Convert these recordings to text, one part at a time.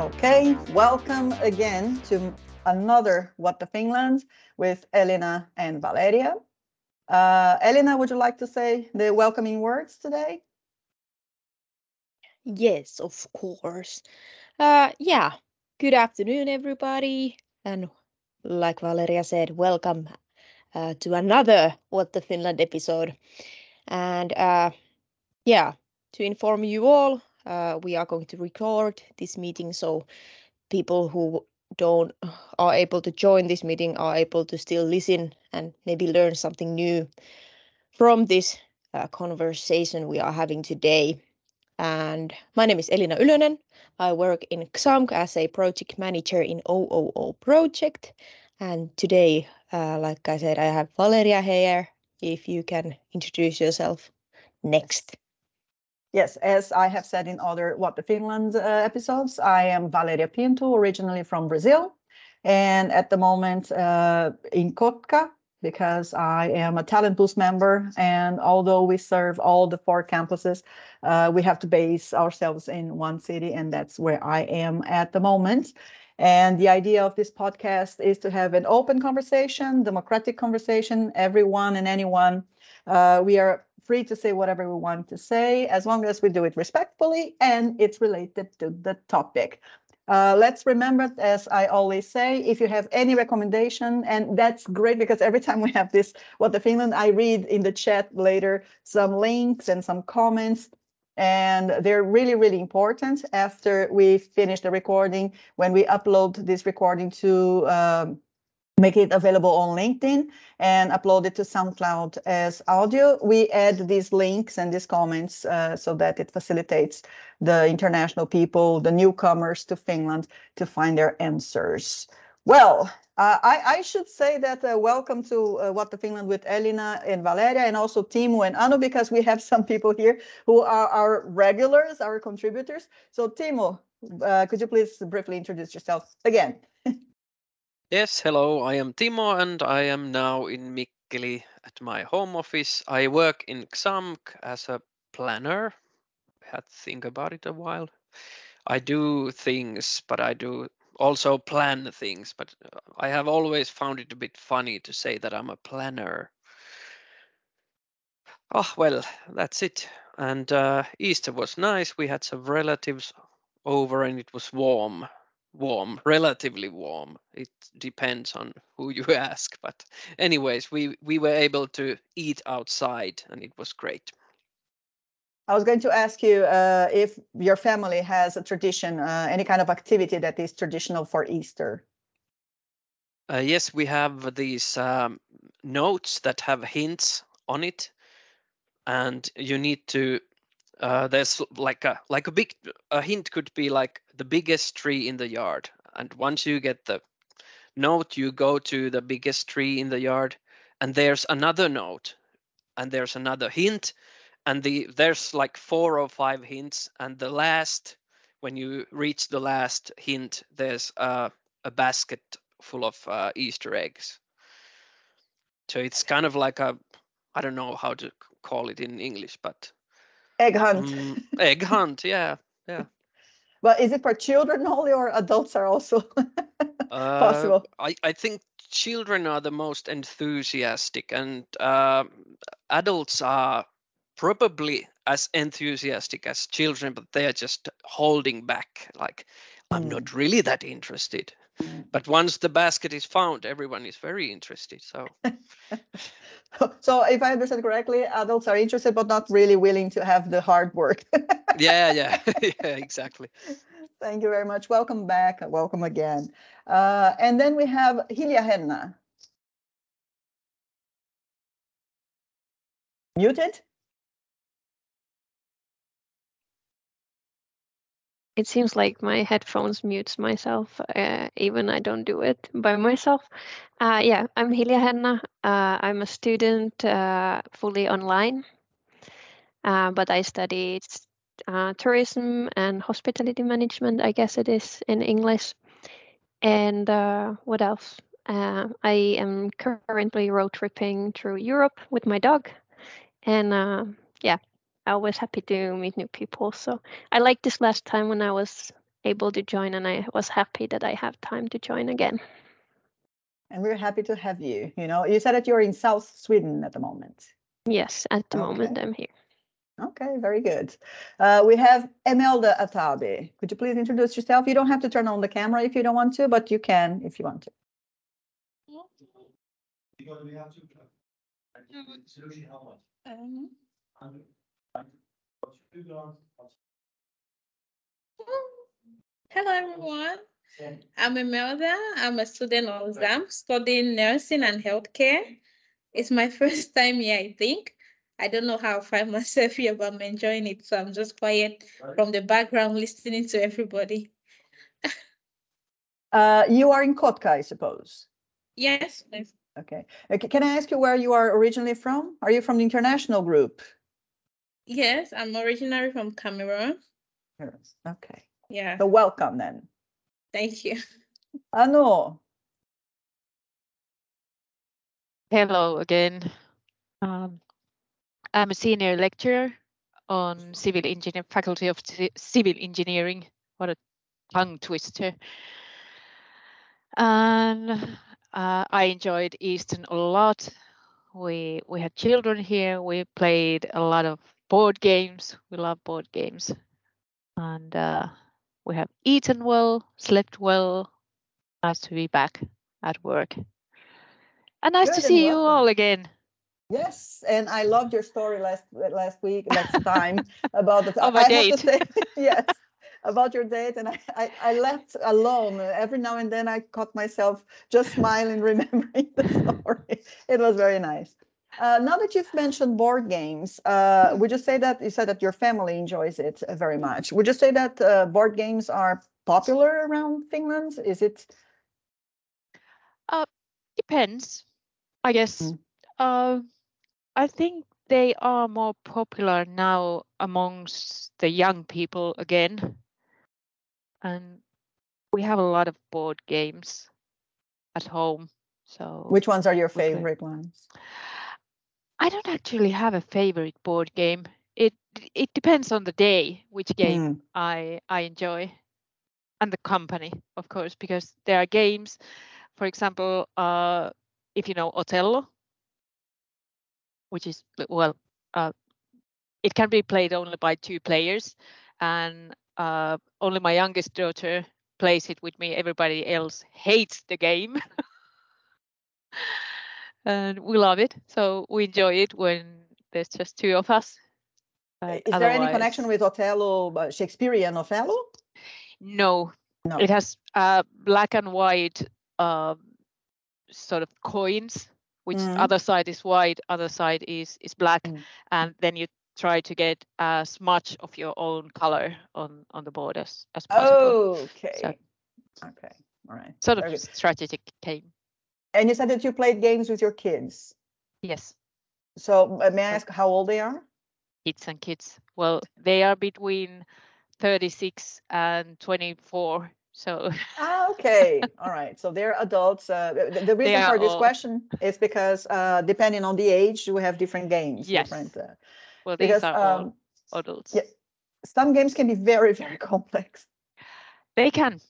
Okay, welcome again to another What the Finland with Elina and Valeria. Uh, Elina, would you like to say the welcoming words today? Yes, of course. Uh, yeah, good afternoon, everybody. And like Valeria said, welcome uh, to another What the Finland episode. And uh, yeah, to inform you all, uh, we are going to record this meeting so people who don't are able to join this meeting are able to still listen and maybe learn something new from this uh, conversation we are having today. And my name is Elina Ylönen. I work in XAMK as a project manager in OOO project. And today, uh, like I said, I have Valeria here. If you can introduce yourself next. Yes, as I have said in other What the Finland uh, episodes, I am Valeria Pinto, originally from Brazil, and at the moment uh, in Kotka, because I am a Talent Boost member. And although we serve all the four campuses, uh, we have to base ourselves in one city, and that's where I am at the moment. And the idea of this podcast is to have an open conversation, democratic conversation, everyone and anyone. Uh, we are free to say whatever we want to say as long as we do it respectfully and it's related to the topic. Uh, let's remember, as I always say, if you have any recommendation, and that's great because every time we have this What the Finland, I read in the chat later some links and some comments, and they're really, really important after we finish the recording. When we upload this recording to um, make it available on LinkedIn and upload it to SoundCloud as audio. We add these links and these comments uh, so that it facilitates the international people, the newcomers to Finland to find their answers. Well, uh, I, I, should say that uh, welcome to uh, What the Finland with Elina and Valeria and also Timo and Anu because we have some people here who are our regulars, our contributors. So Timo, uh, could you please briefly introduce yourself again? Yes, hello, I am Timo and I am now in Mikkeli at my home office. I work in XAMK as a planner. I had to think about it a while. I do things, but I do also plan things, but uh, I have always found it a bit funny to say that I'm a planner. Oh, well, that's it. And uh, Easter was nice. We had some relatives over and it was warm warm, relatively warm. It depends on who you ask, but anyways, we we were able to eat outside, and it was great. I was going to ask you uh, if your family has a tradition, uh, any kind of activity that is traditional for Easter. Uh, yes, we have these um, notes that have hints on it, and you need to uh, there's like a like a big a hint could be like the biggest tree in the yard. And once you get the note you go to the biggest tree in the yard and there's another note and there's another hint. And the there's like four or five hints and the last when you reach the last hint there's a, a basket full of uh, easter eggs. So it's kind of like a i don't know how to call it in english but Egg hunt. Mm, egg hunt, yeah, yeah. But is it for children only, or adults are also uh, possible? I I think children are the most enthusiastic, and uh, adults are probably as enthusiastic as children, but they are just holding back. Like, I'm mm. not really that interested. But once the basket is found, everyone is very interested. So, so if I understand correctly, adults are interested but not really willing to have the hard work. yeah, yeah, yeah, exactly. Thank you very much. Welcome back. Welcome again. Uh, and then we have Hiljahenna. Muted? It seems like my headphones mutes myself uh, even i don't do it by myself. Uh, yeah i'm hiljahenna. Uh, i'm a student uh, fully online. Uh, but i studied uh, tourism and hospitality management i guess it is in english. And what else? I am currently road tripping through europe with my dog. And yeah always happy to meet new people. So I liked this last time when I was able to join, and I was happy that I have time to join again. And we're happy to have you. You know, you said that you're in South Sweden at the moment. Yes, at the moment I'm here. Okay, very good. Uh, we have Imelda Atabi. Could you please introduce yourself? You don't have to turn on the camera if you don't want to, but you can if you want to. Hello everyone. I'm Imelda. I'm a student of XAMK studying nursing and healthcare. It's my first time here, I think. I don't know how I find myself here, but I'm enjoying it. So I'm just quiet from the background listening to everybody. Uh, you are in Kotka, I suppose. Yes. Okay. Uh, Can I ask you where you are originally from? Are you from the international group? Yes, I'm originally from Cameroon. Yes. Okay. Yeah, So welcome then. thank you. Anu, Hello again. Um, I'm a senior lecturer on civil engineer faculty of Ci- civil engineering. What a tongue twister. And uh, I enjoyed Eastern a lot. We we had children here. We played a lot of board games. We love board games, and uh, we have eaten well, slept well. Nice to be back at work. And nice Good to see you welcome. all again. yes, and I loved your story last last week, last time about the. Of a I date. say, yes, about your date, and I, I I left alone every now and then. I caught myself just smiling, remembering the story. It was very nice. Uh, now that you've mentioned board games, uh, would you say that you said that your family enjoys it uh, very much? Would you say that uh, board games are popular around Finland? Is it? Depends, I guess. Mm. Uh, I think they are more popular now amongst the young people again. And we have a lot of board games at home. So Which ones are your Okay. favorite ones? I don't actually have a favorite board game. It it depends on the day which game Mm. I I enjoy and the company, of course, because there are games, for example, uh, if you know Othello, which is well, uh, it can be played only by two players, and uh, only my youngest daughter plays it with me. Everybody else hates the game. and we love it, so we enjoy it when there's just two of us. But Is there any connection with Othello, uh, Shakespearean Othello? No, No. it has uh, black and white um, sort of coins, which Mm. other side is white, other side is is black, Mm. and then you try to get as much of your own color on on the board as as possible. Okay. Okay. All right. Sort of strategic game. And you said that you played games with your kids. Yes, So uh, may I ask how old they are? kids and kids. Well, they are between 36 and 24. So Ah, okay. All right. So they're adults. Uh, the, the reason for this all- question is because uh, depending on the age, we have different games. Yes. Different, uh, well, these because are all um, adults. yeah. some games can be very, very complex. They can.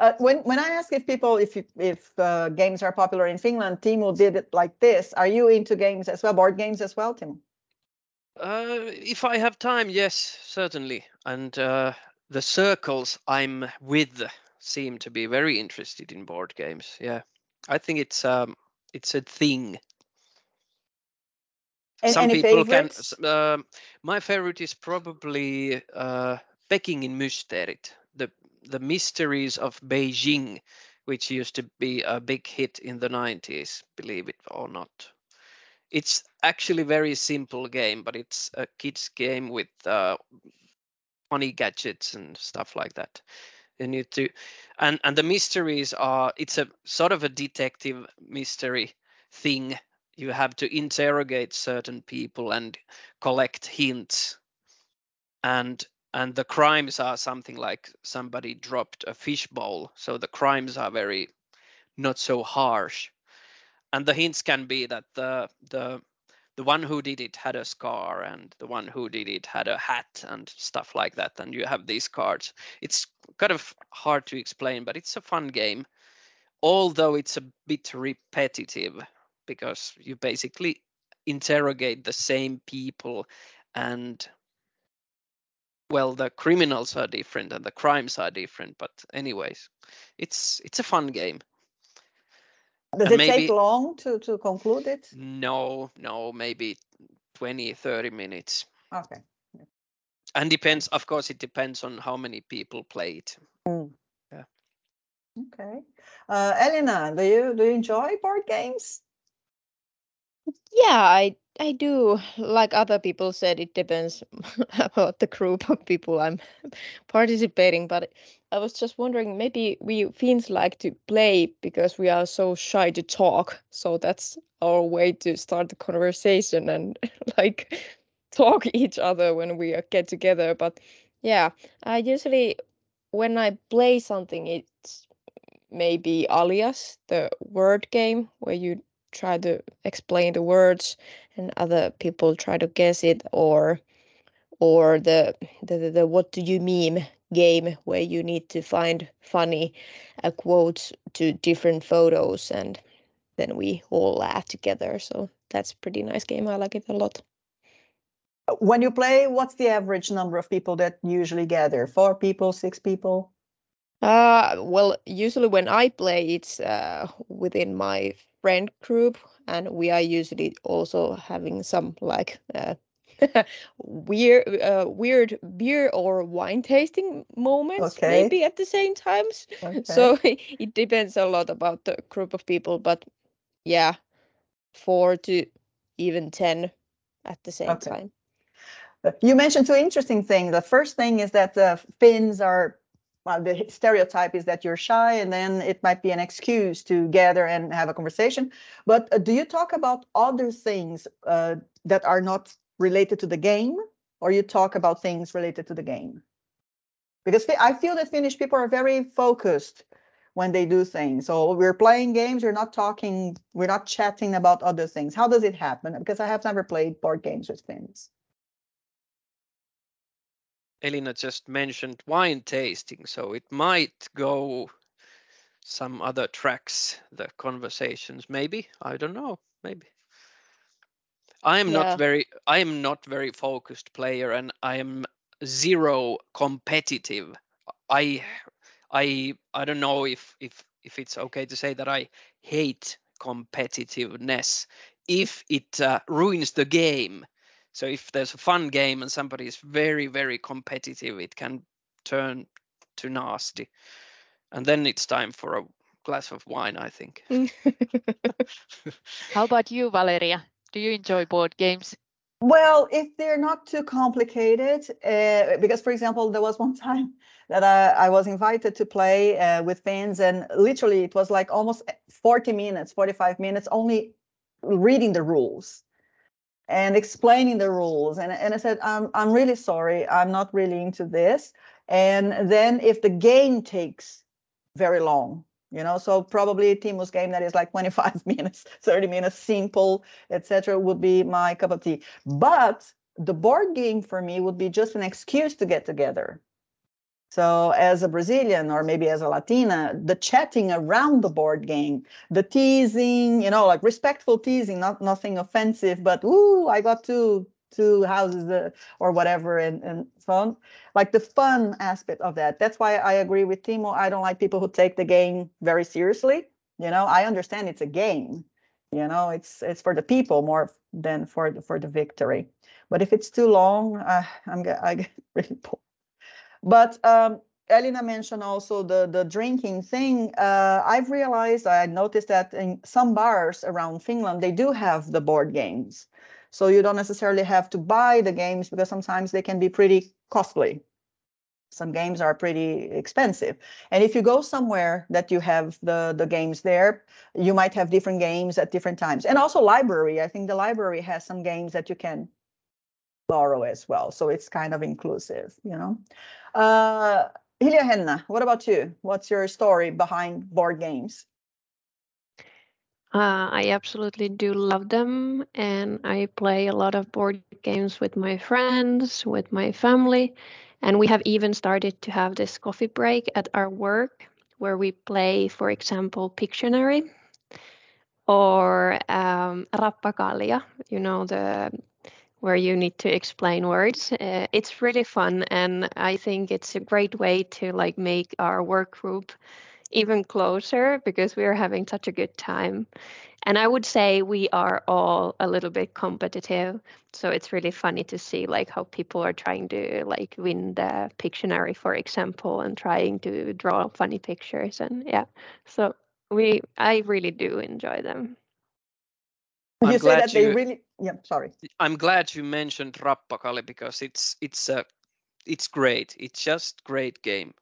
Uh, when when I ask if people if you, if uh, games are popular in Finland, Timo did it like this. Are you into games as well, board games as well, Timo? Uh, if I have time, yes, certainly. And uh, the circles I'm with seem to be very interested in board games. Yeah, I think it's um, it's a thing. And Some any people can. favorites? s- Um, my favorite is probably uh, Pekingin mysteerit, the mysteries of Beijing, which used to be a big hit in the 90s, believe it or not. It's actually very simple game, but it's a kids game with uh, funny gadgets and stuff like that. You need to, and and the mysteries are. It's a sort of a detective mystery thing. You have to interrogate certain people and collect hints, and and the crimes are something like somebody dropped a fishbowl. So the crimes are very not so harsh and the hints can be that the the the one who did it had a scar and the one who did it had a hat and stuff like that and you have these cards it's kind of hard to explain but it's a fun game although it's a bit repetitive because you basically interrogate the same people and well the criminals are different and the crimes are different but anyways it's it's a fun game Does And it take long to, to conclude it? no no maybe 20 30 minutes Okay. and depends of course it depends on how many people play it Yeah. Okay. Uh, Elina, do you do you enjoy board games? Yeah, I I do. Like other people said, it depends about the group of people I'm participating. But I was just wondering, maybe we Finns like to play because we are so shy to talk. So that's our way to start the conversation and like talk each other when we get together. But yeah, I usually when I play something, it's maybe Alias, the word game where you try to explain the words and other people try to guess it or or the the, the, the what do you mean game where you need to find funny uh, quotes to different photos and then we all laugh together so that's pretty nice game i like it a lot When you play, what's the average number of people that usually gather? Four people, six people? Uh, well, usually when I play, it's uh, within my friend group, and we are usually also having some like uh, weird, uh, weird beer or wine tasting moments, Okay. maybe at the same times. Okay. So it depends a lot about the group of people, but yeah, four to even ten at the same Okay. time. Uh, You mentioned two interesting things. The first thing is that the Finns are, well, the stereotype is that you're shy, and then it might be an excuse to gather and have a conversation. But uh, do you talk about other things uh, that are not related to the game, or you talk about things related to the game? Because I feel that Finnish people are very focused when they do things. So we're playing games, we're not talking, we're not chatting about other things. How does it happen? Because I have never played board games with Finns. Elina just mentioned wine tasting so it might go some other tracks the conversations maybe? I don't know maybe. I am Yeah. not very i am not very focused player and i am zero competitive. I i i don't know if if if it's okay to say that i hate competitiveness. If it uh, ruins the game so if there's a fun game and somebody is very very competitive it can turn to nasty and then it's time for a glass of wine i think How about you, Valeria? Do you enjoy board games? Well, if they're not too complicated, uh, because for example, there was one time that I, I was invited to play uh, with fans, and literally it was like almost 40 minutes, 45 minutes, only reading the rules and explaining the rules. And, and I said, I'm, I'm really sorry, I'm not really into this. And then if the game takes very long, you know, so probably a Timo's game that is like 25 minutes, 30 minutes, simple, etc., would be my cup of tea. But the board game for me would be just an excuse to get together. So, as a Brazilian or maybe as a Latina, the chatting around the board game, the teasing, you know, like respectful teasing, not nothing offensive, but ooh, I got two two houses uh, or whatever, and and so on. Like the fun aspect of that. That's why I agree with Timo. I don't like people who take the game very seriously. You know, I understand it's a game. You know, it's it's for the people more than for the, for the victory. But if it's too long, uh, I'm I get really bored. But um, Elina mentioned also the the drinking thing. Uh, I've realized I noticed that in some bars around Finland they do have the board games, so you don't necessarily have to buy the games because sometimes they can be pretty costly. Some games are pretty expensive, and if you go somewhere that you have the the games there, you might have different games at different times. And also library. I think the library has some games that you can borrow as well. So it's kind of inclusive, you know. Uh, Hiljahenna, what about you? What's your story behind board games? Uh, I absolutely do love them, and I play a lot of board games with my friends, with my family, and we have even started to have this coffee break at our work where we play, for example, Pictionary or um, Rappakalja, you know, the where you need to explain words. Uh, it's really fun, and I think it's a great way to like make our work group even closer because we are having such a good time. And I would say we are all a little bit competitive, so it's really funny to see like how people are trying to like win the Pictionary, for example, and trying to draw funny pictures. And yeah, so we I really do enjoy them. I'm you say that they you- really, yeah, sorry. I'm glad you mentioned Rappakalja because it's it's a it's great. It's just great game.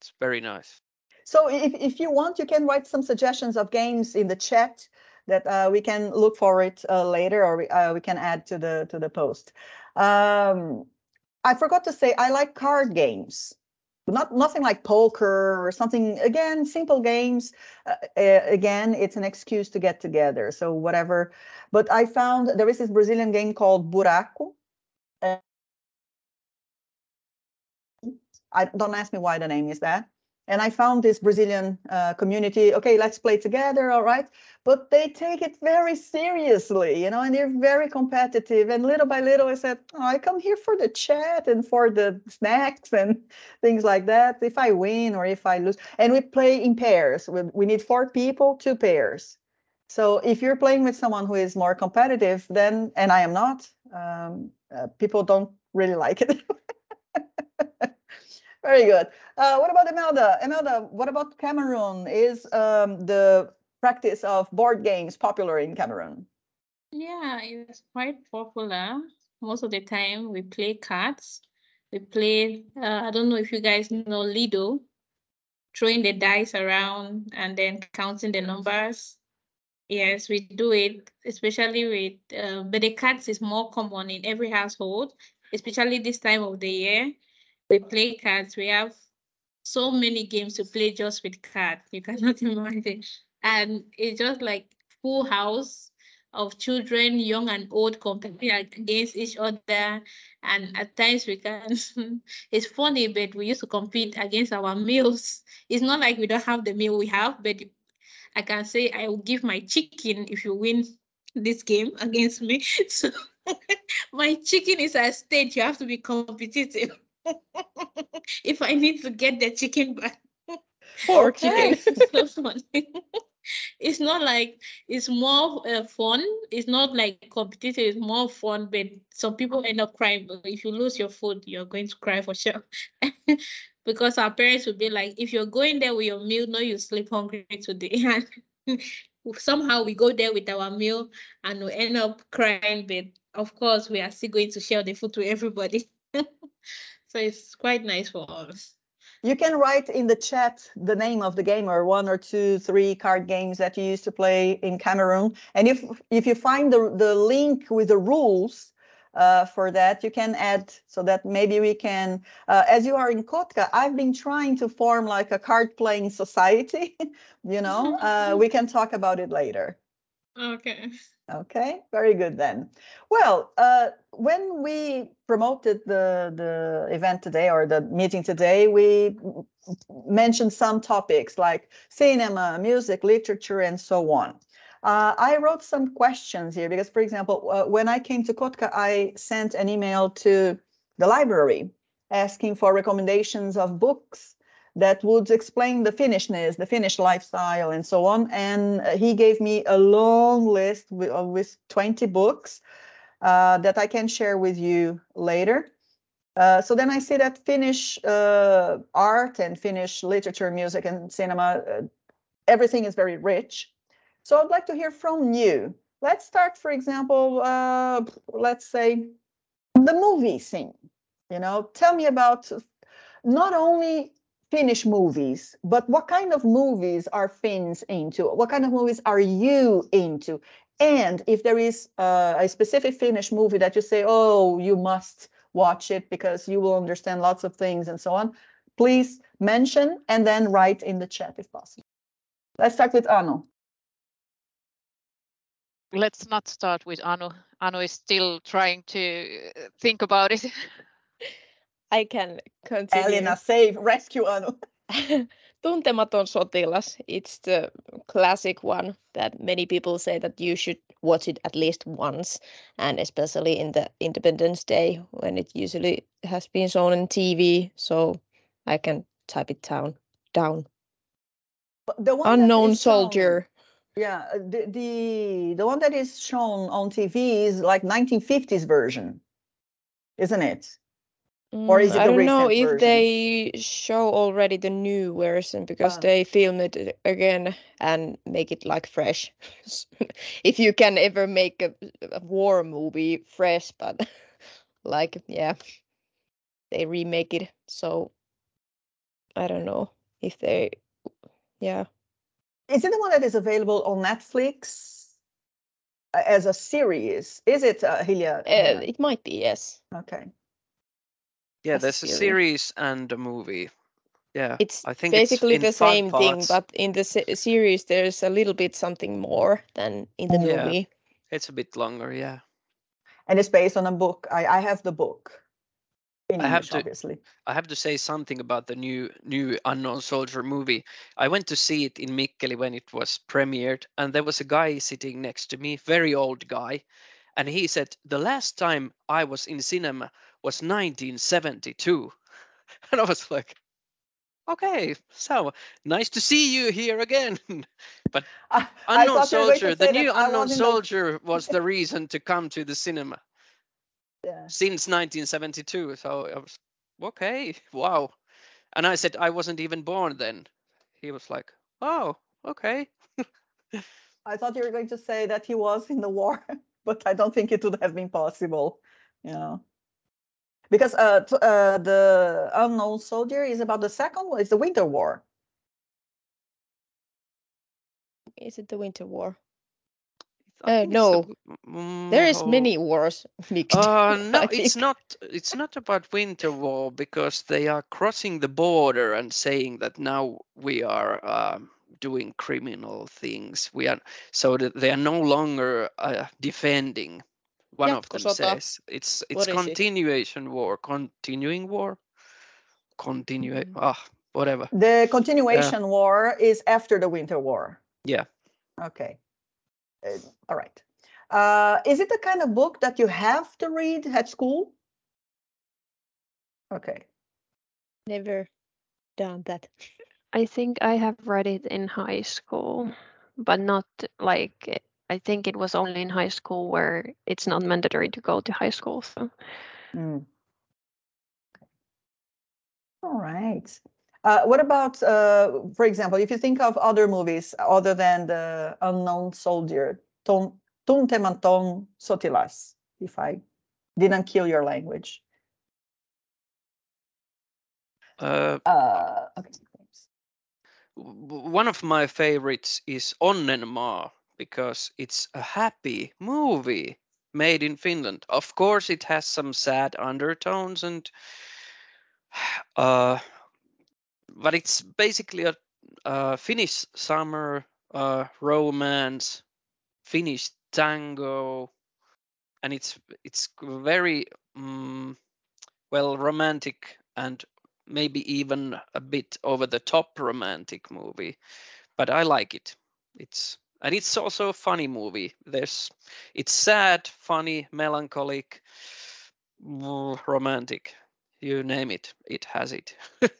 It's very nice. So if, if you want, you can write some suggestions of games in the chat that uh, we can look for it uh, later or we, uh, we can add to the to the post. Um, I forgot to say I like card games. Not nothing like poker or something. Again, simple games. Uh, uh, again, it's an excuse to get together. So whatever. But I found there is this Brazilian game called Buraco. I don't ask me why the name is that and I found this Brazilian uh, community. Okay, let's play together, all right. But they take it very seriously, you know, and they're very competitive. And little by little, I said, oh, I come here for the chat and for the snacks and things like that. If I win or if I lose, and we play in pairs. We, we need four people, two pairs. So if you're playing with someone who is more competitive, then and I am not, um, uh, people don't really like it. Very good. Uh, what about Imelda? Imelda, what about Cameroon? Is um, the practice of board games popular in Cameroon? Yeah, it's quite popular. Most of the time we play cards. We play, uh, I don't know if you guys know Ludo, throwing the dice around and then counting the numbers. Yes, we do it, especially with, uh, but the cards is more common in every household, especially this time of the year. We play cards. We have so many games to play just with cards. You cannot imagine. And it's just like full house of children, young and old, competing against each other. And at times we can, it's funny, but we used to compete against our meals. It's not like we don't have the meal we have, but I can say I will give my chicken if you win this game against me. So my chicken is at stake. You have to be competitive. if I need to get the chicken back. Poor chicken. It's so funny. it's not like it's more uh, fun. It's not like competitive. It's more fun, but some people end up crying. But if you lose your food, you're going to cry for sure. because our parents would be like, if you're going there with your meal, no, you sleep hungry today. And somehow we go there with our meal and we end up crying. But of course, we are still going to share the food to everybody. So it's quite nice for us. You can write in the chat the name of the game or one or two, three card games that you used to play in Cameroon. And if if you find the, the link with the rules uh, for that, you can add so that maybe we can, uh, as you are in Kotka, I've been trying to form like a card playing society, you know, uh, we can talk about it later. Okay. Okay, very good then. Well, uh, when we promoted the the event today or the meeting today, we mentioned some topics like cinema, music, literature, and so on. Uh, I wrote some questions here because, for example, uh, when I came to Kotka, I sent an email to the library asking for recommendations of books that would explain the Finnishness, the Finnish lifestyle, and so on. And uh, he gave me a long list with, uh, with 20 books uh, that I can share with you later. Uh, so then I see that Finnish uh, art and Finnish literature, music, and cinema, uh, everything is very rich. So I'd like to hear from you. Let's start, for example, let's say the movie scene. You know, tell me about not only Finnish movies, but what kind of movies are Finns into? What kind of movies are you into? And if there is uh, a specific Finnish movie that you say, oh, you must watch it because you will understand lots of things and so on, please mention and then write in the chat if possible. Let's start with Anu. let's not start with Anu. Anu is still trying to uh, think about it. I can continue. Elina, save, rescue Anu. Tuntematon sotilas. It's the classic one that many people say that you should watch it at least once, and especially in the Independence Day when it usually has been shown on TV. So I can type it down. Down. The one Unknown is shown- soldier. Yeah, uh, the, the the one that is shown on TV is like 1950s version, isn't it? Or is Mm, it I don't know if version? they show already the new version because Ah. they film it again and make it like fresh. if you can ever make a, a war movie fresh, but like yeah, they remake it. So I don't know if they, yeah. Is it the one that is available on Netflix uh, as a series? Is it, uh, Hilja? Uh, it might be yes. Okay. Yeah, a there's a series. series and a movie. Yeah, It's I think it's basically in the five same thing, but in the se- series there's a little bit something more than in the Yeah. movie. it's a bit longer. Yeah. And it's based on a book. I, I have the book in I have to- obviously. I have to say something about the new new Unknown Soldier movie. I went to see it in Mikkeli when it was premiered, and there was a guy sitting next to me, very old guy, and he said the last time I was in cinema was 1972, and I was like, okay, so nice to see you here again. but I, I Unknown thought you were going to Soldier, the new Unknown Soldier was the reason to come to the cinema Yeah. since 1972. So I was okay, wow. And I said I wasn't even born then. He was like, oh, okay. I thought you were going to say that he was in the war, but I don't think it would have been possible, you know. Because uh, t- uh, the unknown soldier is about the second one, it's the Winter War. Is it the Winter War? Uh, think so. no. Mm, There is oh. many wars mixed. Uh, no, it's not. It's not about winter war because they are crossing the border and saying that now we are um, doing criminal things. We are so that they are no longer uh, defending. One of them says it's it's What is it? continuation war, continuing war, continue. Mm. Ah, whatever. The continuation war is after the Winter War. Yeah. Okay. Uh, all right. Uh, is it the kind of book that you have to read at school? Okay. Never done that. I think I have read it in high school, but not like I think it was only in high school where it's not mandatory to go to high school. So Mm. All right. Uh, what about, uh, for example, if you think of other movies other than the Unknown Soldier, Ton Tuntematon Sotilas, if I didn't kill your language. Uh, Uh, okay. one of my favorites is Onnenmaa because it's a happy movie made in Finland. Of course, it has some sad undertones and uh, but it's basically a, uh Finnish summer uh, romance, Finnish tango, and it's it's very mm, well romantic and maybe even a bit over the top romantic movie but i like it it's and it's also a funny movie. There's it's sad funny melancholic romantic. You name it it has it.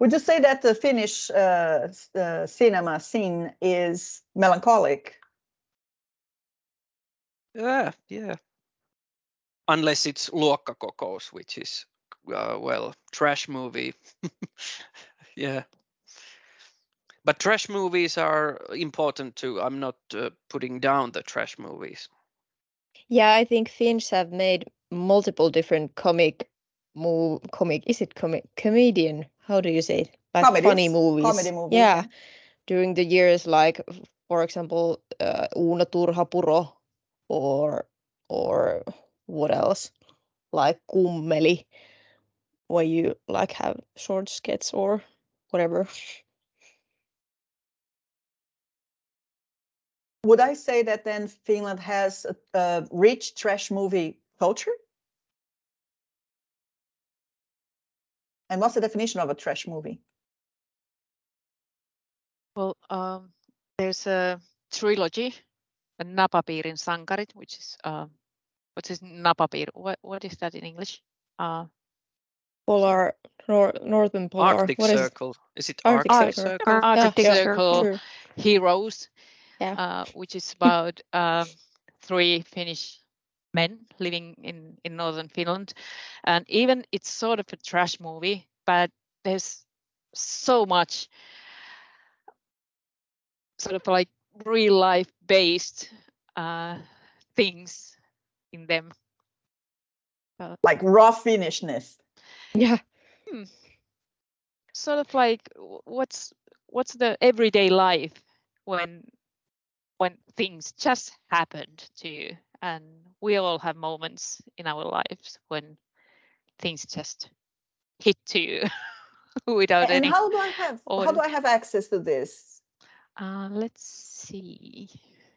Would you say that the Finnish uh, uh, cinema scene is melancholic? yeah yeah. Unless it's luokkakokous which is uh, well trash movie. Yeah but trash movies are important too i'm not uh, putting down the trash movies Yeah, I think Finns have made multiple different comic move comic is it comic comedian? How do you say it? Like funny Comedies, movies. comedy movies, Yeah. yeah. During the years like for example uh, Uuna Turhapuro or or what else? Like Kummeli where you like have short skits or whatever. would I say that then Finland has a, a rich trash movie culture? And what's the definition of a trash movie? Well, um, there's a trilogy, a Napapiirin sankarit, which is uh, what is Napapiir? What what is that in English? Uh, Polar, nor, Northern Polar. Arctic what is- Circle. Is it Arctic Arctic Circle. Circle? Arctic yeah, Circle True. Heroes, Yeah. uh, which is about um, three Finnish men living in in northern Finland, and even it's sort of a trash movie, but there's so much sort of like real life based uh, things in them. Like raw Finnishness. Yeah. Sort of like what's what's the everyday life when when things just happened to you and we all have moments in our lives when things just hit to you without and any how do I have how do. I have access to this? uh, let's see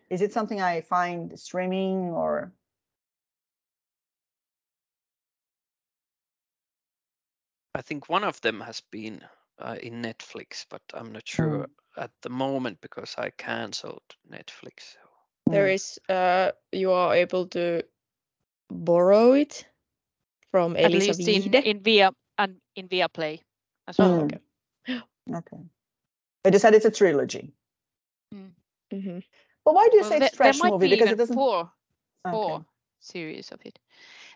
Is it something I find streaming or I think one of them has been uh, in Netflix, but I'm not sure at the moment because I cancelled Netflix. So. There Mm. is uh you are able to borrow it from at Elisa least in, in via and in Viaplay as well Mm. okay. okay? But you said it's a trilogy. mm-hmm But why do you Well, say there, it's there trash might movie? be Because even it doesn't. four Okay. four series of it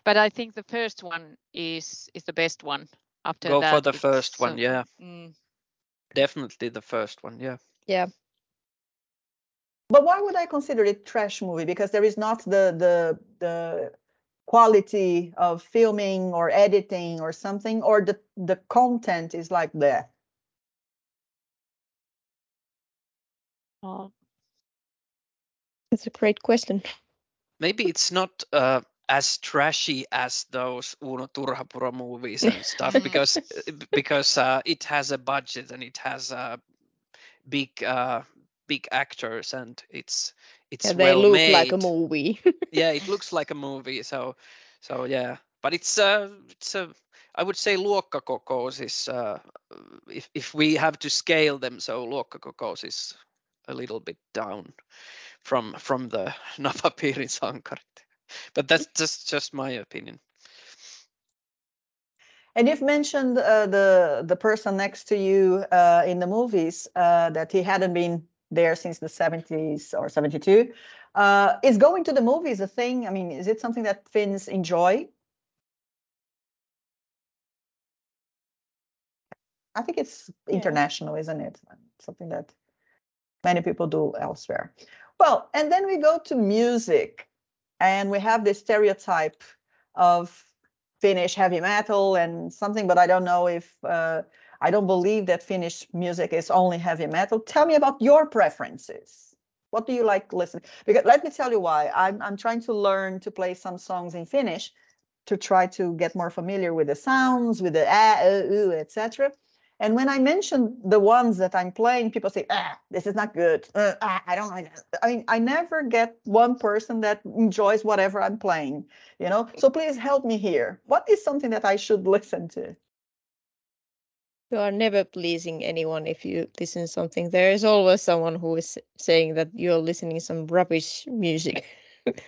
but i think the first one is is the best one after Go that for the first one, so- yeah. mm, Definitely the first one, yeah. Yeah. But why would I consider it trash movie? Because there is not the the the quality of filming or editing or something, or the the content is like that. uh, That's a great question. Maybe it's not uh, as trashy as those Uuna Turhapuro movies and stuff because because uh, it has a budget and it has uh, big uh, big actors and it's it's Yeah, they well look made. like a movie. yeah, it looks like a movie. So so yeah, but it's uh it's a I would say luokkakokous is uh, if if we have to scale them, so luokkakokous is a little bit down from from the Napapiirin sankarit. But that's just just my opinion. And you've mentioned uh, the the person next to you uh, in the movies uh, that he hadn't been there since the 70s or 72. Uh, is going to the movies a thing? I mean, is it something that Finns enjoy? I think it's international, isn't it? Something that many people do elsewhere. Well, and then we go to music, and we have this stereotype of Finnish heavy metal and something, but I don't know if uh, I don't believe that Finnish music is only heavy metal. Tell me about your preferences. What do you like listening? Because let me tell you why. I'm I'm trying to learn to play some songs in Finnish to try to get more familiar with the sounds, with the ah, uh, ooh, etc. And when I mention the ones that I'm playing, people say, ah, this is not good. Uh, ah, I don't like. I mean, I never get one person that enjoys whatever I'm playing, you know? So please help me here. What is something that I should listen to? You are never pleasing anyone if you listen to something. There is always someone who is saying that you're listening some rubbish music.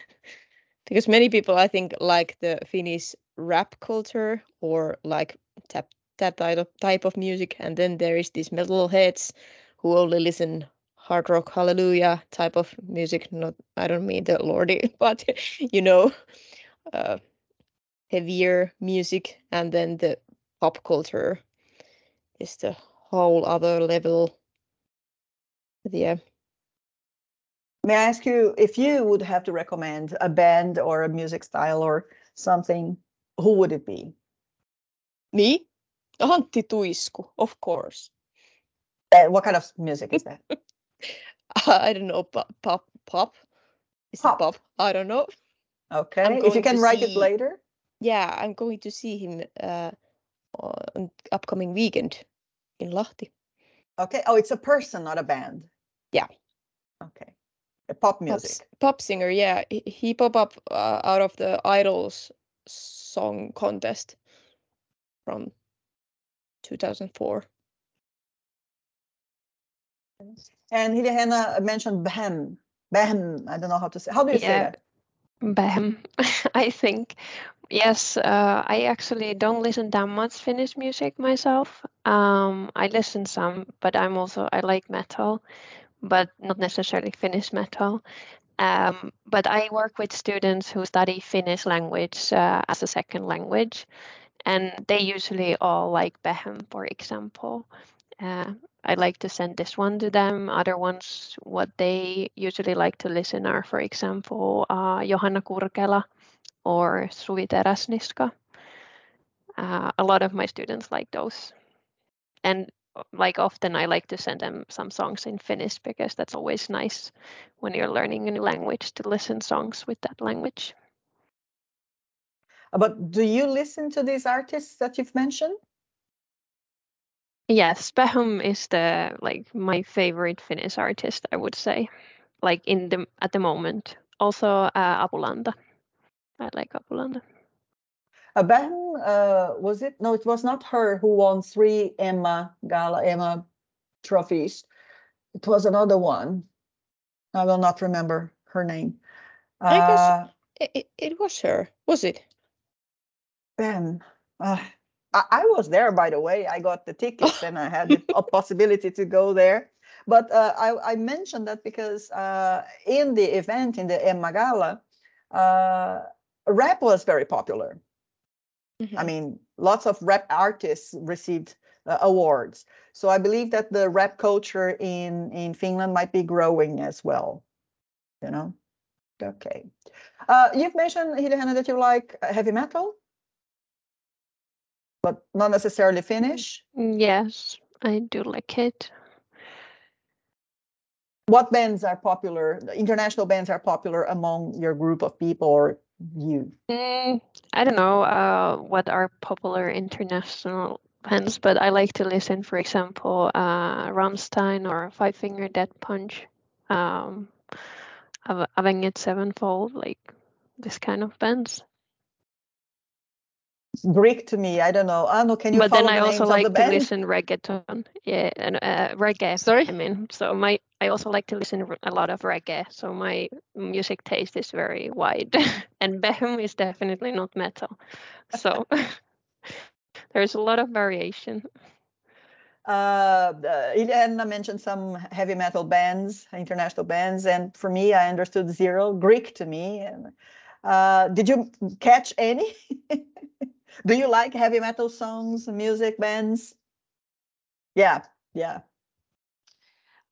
because many people, I think, like the Finnish rap culture or like tap that type of type of music, and then there is these metalheads who only listen hard rock hallelujah type of music. Not I don't mean the Lordi, but you know, uh, heavier music, and then the pop culture is the whole other level. Yeah, May I ask you if you would have to recommend a band or a music style or something, who would it be? me, Antti Tuisku, of course. Uh, what kind of music is that? I don't know, pop, pop, pop. Is Pop. it pop? I don't know. Okay. If you can write it later. Yeah, I'm going to see him uh, on upcoming weekend in Lahti. Okay. Oh, it's a person, not a band. Yeah. Okay. A pop Pop, music. s- pop singer. Yeah, he, he pop up uh, out of the Idols song contest from 2004. And Hilja mentioned Behm. Behm. I don't know how to say. How do you say Yeah. that? Bam, I think. Yes, uh, I actually don't listen that much Finnish music myself. Um, I listen some, but I'm also I like metal, but not necessarily Finnish metal. Um, but I work with students who study Finnish language uh, as a second language, and they usually all like Behm, for example. Uh, I like to send this one to them. Other ones, what they usually like to listen are, for example, uh, Johanna Kurkela or Suvi Teräsniska. Uh, a lot of my students like those. And uh, like often I like to send them some songs in Finnish because that's always nice when you're learning a new language to listen songs with that language. But do you listen to these artists that you've mentioned? Yes, Behm is the like my favorite Finnish artist, I would say. Like in the at the moment. Also uh, Apulanta. I like Apulanta. Uh, Behm, uh, was it? No, it was not her who won three Emma Gala Emma trophies. It was another one. I will not remember her name. I guess- Uh, It, it, it was her, was it? Ben, uh, I, I was there, by the way. I got the tickets and I had a possibility to go there. But uh, I, I mentioned that because uh, in the event, in the Emma Gala, uh, rap was very popular. I Mhm. mean, lots of rap artists received uh, awards. So I believe that the rap culture in in Finland might be growing as well. You know. Okay. Uh, you've mentioned Hiljahenna that you like uh, heavy metal, but not necessarily Finnish. Yes, I do like it. What bands are popular? International bands are popular among your group of people or you? Mm, I don't know uh, what are popular international bands, but I like to listen, for example, uh, Rammstein or Five Finger Death Punch, um, Av- Avenged Sevenfold, like this kind of bands. Greek to me. I don't know. Anu, can you but then I the also names of the like to band? listen reggaeton, yeah, and uh, reggae. Sorry? I mean, so my I also like to listen a lot of reggae. So my music taste is very wide, and Behm is definitely not metal. So there's a lot of variation. uh, uh, Ileana mentioned some heavy metal bands, international bands, and for me, I understood zero Greek to me. And uh, did you catch any? Do you like heavy metal songs, music, bands? Yeah, yeah.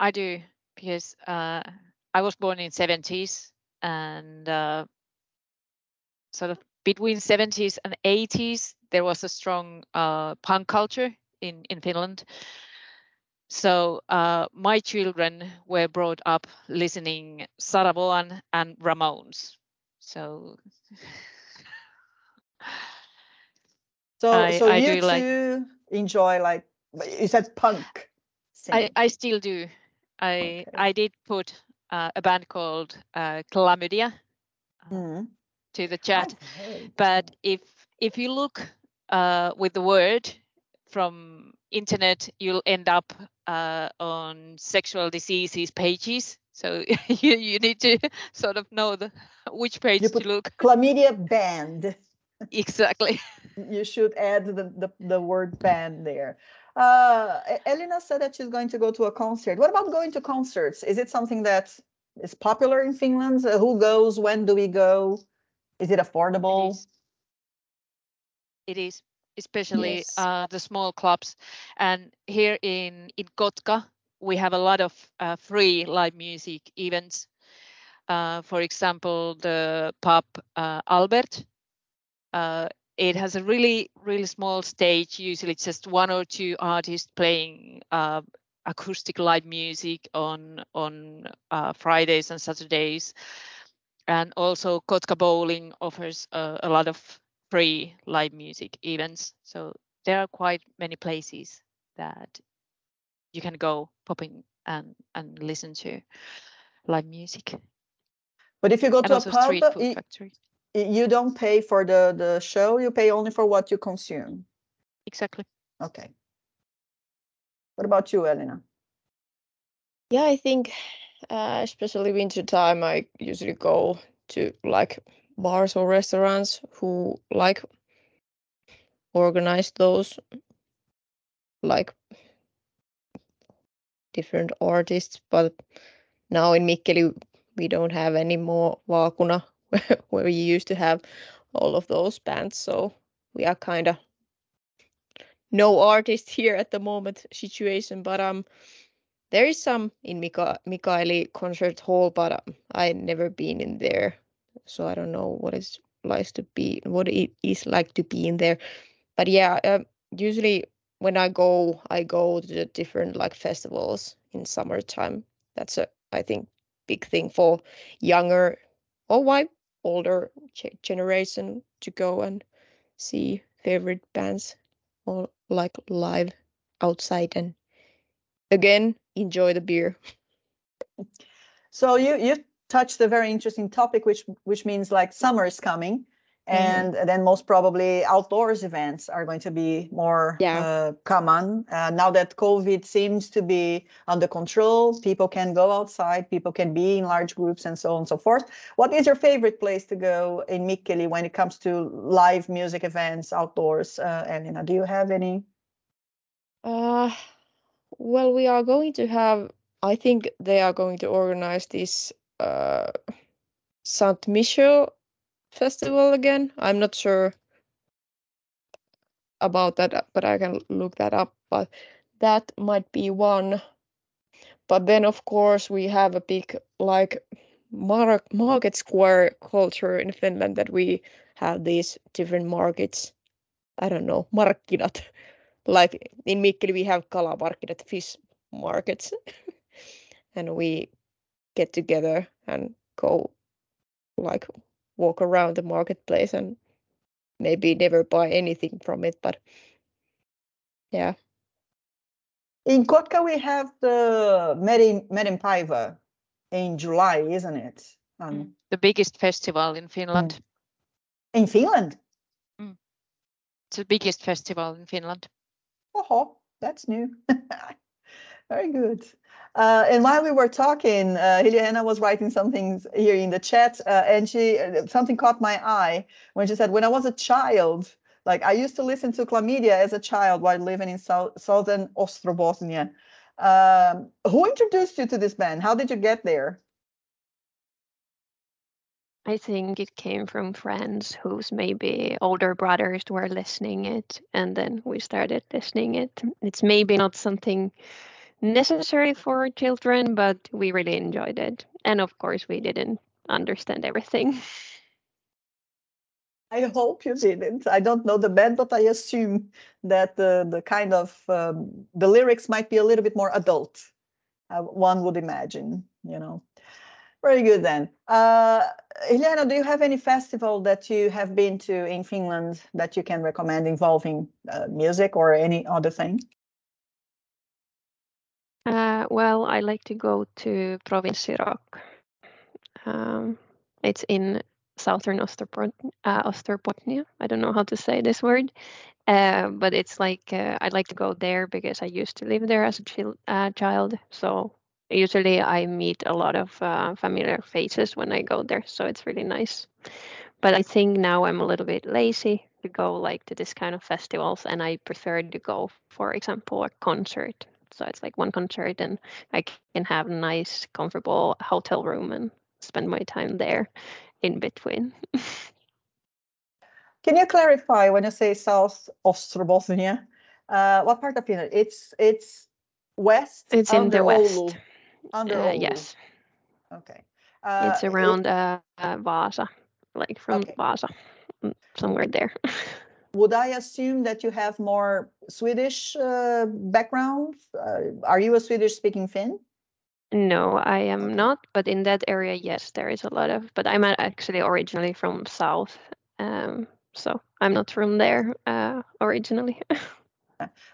I do because uh, I was born in 70s and uh, sort of between 70s and 80s there was a strong uh, punk culture in in Finland. So uh, my children were brought up listening Saravoan and Ramones. So So, I- so I you do like- enjoy like you said punk. I, singing. I still do. I Okay. I did put uh, a band called uh, Klamydia uh, Mhm. to the chat. I've but if if you look uh, with the word from internet you'll end up uh, on sexual diseases pages so you, you need to sort of know the which page to look Klamydia band. Exactly you should add the, the, the word band there. Uh, Elina said that she's going to go to a concert. What about going to concerts? Is it something that is popular in Finland? Uh, who goes? When do we go? Is it it affordable? is, it is especially Yes. uh, the small clubs and here in in kotka we have a lot of uh, free live music events uh, for example the pub uh, albert uh, it has a really really small stage. Usually just one or two artists playing uh, acoustic live music on on uh, fridays and saturdays. And also kotka bowling offers uh, a lot of free live music events. So there are quite many places that you can go popping and and listen to live music. But if you go and to a pub, street food y- factory. y- you don't pay for the the show. You pay only for what you consume. Exactly. Okay. What about you, Elina? Yeah, I think uh, especially winter time, I usually go to like bars or restaurants who like organize those like different artists. But now in Mikkeli, we don't have any more Vaakuna where we used to have all of those bands. So we are kind of no artist here at the moment situation. But um, there is some in Mika- Mikaeli concert hall, but um, I never been in there, so I don't know what it's like to be, what it is like to be in there. But yeah, um, usually when I go, I go to the different like festivals in summertime. That's a I think big thing for younger or why older generation to go and see favorite bands or like live outside and again enjoy the beer. So you you touched a very interesting topic, which which means like summer is coming, Mm-hmm. and then most probably outdoors events are going to be more Yeah. uh, common uh, now that COVID seems to be under control. People can go outside, people can be in large groups, and so on and so forth. What is your favorite place to go in Mikkeli when it comes to live music events outdoors? Uh, Elina, do you have any? Uh, well, we are going to have, I think they are going to organize this uh, Saint Michel festival again. I'm not sure about that, uh, but I can look that up. But that might be one. But then, of course, we have a big like mar- market square culture in Finland that we have these different markets. I don't know, markkinat. Like in Mikkeli, we have kalamarkkinat, fish markets, and we get together and go like walk around the marketplace and maybe never buy anything from it, but yeah. In Kotka, we have the Merin Merinpäivä in July, isn't it? Um, Mm. The biggest festival in Finland. In Finland. It's the biggest festival in Finland. Oh, that's new. Very good. Uh, and while we were talking, uh, Hilja was writing something here in the chat, uh, and she uh, something caught my eye when she said, "When I was a child, like I used to listen to Klamydia as a child while living in sou- southern Ostrobothnia." Um, who introduced you to this band? How did you get there? I think it came from friends whose maybe older brothers were listening it, and then we started listening it. It's maybe not something necessary for children, but we really enjoyed it. And of course, we didn't understand everything. I hope you didn't. I don't know the band, but I assume that the the kind of um, the lyrics might be a little bit more adult. Uh, one would imagine, you know. Very good then. Uh, do you have any festival that you have been to in Finland that you can recommend involving uh, music or any other thing? Uh, well, I like to go to Province Rock. Um, it's in southern Osterbot- uh. I don't know how to say this word, uh, but it's like uh, I like to go there because I used to live there as a uh, child. So usually I meet a lot of uh, familiar faces when I go there. So it's really nice. But I think now I'm a little bit lazy to go like to this kind of festivals, and I prefer to go, for example, a concert. So it's like one concert, and I can have a nice, comfortable hotel room and spend my time there in between. Can you clarify when you say South Ostrobothnia? Uh, what part of Finland? It's it's west. It's in the west. Oulu. Under Uh, Oulu. yes, Okay. Uh, it's around uh, uh, Vaasa, like from Okay. Vaasa, mm, somewhere there. would I assume that you have more Swedish uh, background? Uh, are you a Swedish speaking Finn? no, I am not, but in that area, yes, there is a lot of. But I'm actually originally from south, um, so I'm not from there uh, originally.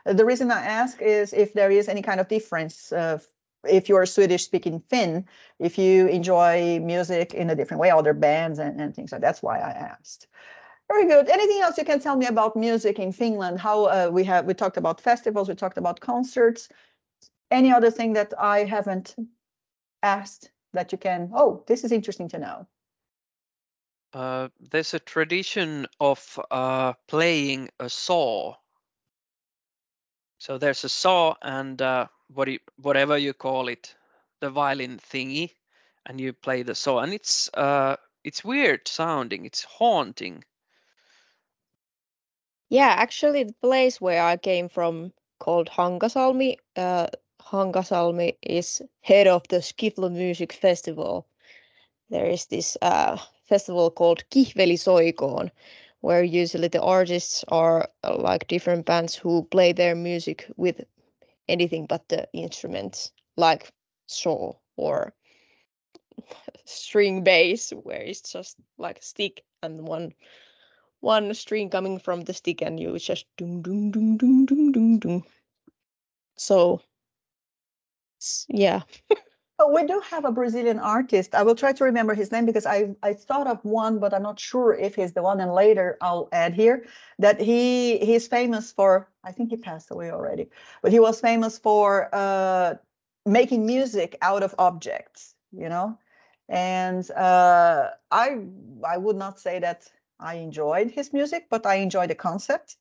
The reason I ask is if there is any kind of difference uh, if you're Swedish speaking Finn, if you enjoy music in a different way, other bands and, and things like that's why I asked. Very good. Anything else you can tell me about music in Finland? How uh, we have we talked about festivals, we talked about concerts. Any other thing that I haven't asked that you can? Oh, this is interesting to know. Uh, there's a tradition of uh, playing a saw. So there's a saw and uh, what you, whatever you call it, the violin thingy, and you play the saw, and it's uh, it's weird sounding. It's haunting. Yeah, actually, the place where I came from, called Hankasalmi, uh, is head of the Skiffle Music Festival. There is this uh, festival called Kihveli Soikoon, where usually the artists are uh, like different bands who play their music with anything but the instruments, like saw or string bass, where it's just like a stick and one one string coming from the stick, and you just dum dum dum dum dum dum dum. So, yeah. We do have a Brazilian artist. I will try to remember his name because I I thought of one, but I'm not sure if he's the one. And later I'll add here that he he's famous for. I think he passed away already, but he was famous for uh, making music out of objects. You know, and uh, I I would not say that I enjoyed his music, but I enjoy the concept.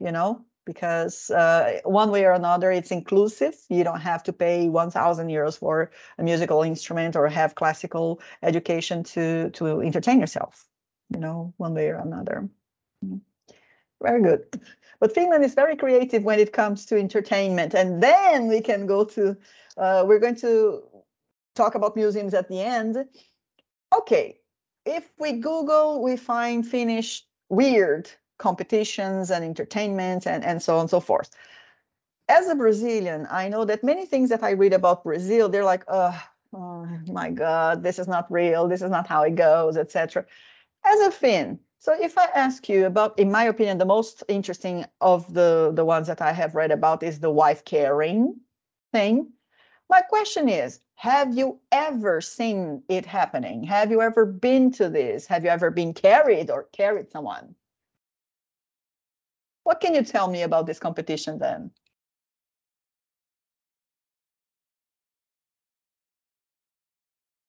You know, because uh, one way or another it's inclusive. You don't have to pay 1000 euros for a musical instrument or have classical education to to entertain yourself you know one way or another. Very good. But finland is very creative when it comes to entertainment. And then we can go to uh, we're going to talk about museums at the end. Okay if we google we find finnish weird competitions and entertainment and, and so on and so forth. As a Brazilian, I know that many things that I read about Brazil, they're like, oh, oh my God, this is not real, this is not how it goes, etc. As a Finn, so if I ask you about, in my opinion, the most interesting of the, the ones that I have read about is the wife caring thing. My question is, have you ever seen it happening? Have you ever been to this? Have you ever been carried or carried someone? What can you tell me about this competition then?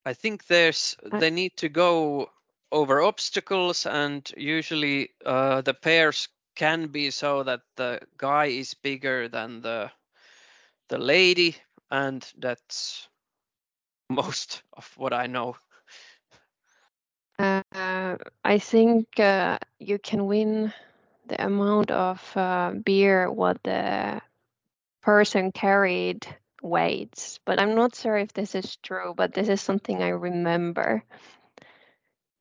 I think there's they need to go over obstacles and usually uh, the pairs can be so that the guy is bigger than the the lady and that's most of what I know. Uh, I think uh, you can win the amount of uh, beer what the person carried weights, but I'm not sure if this is true, but this is something I remember.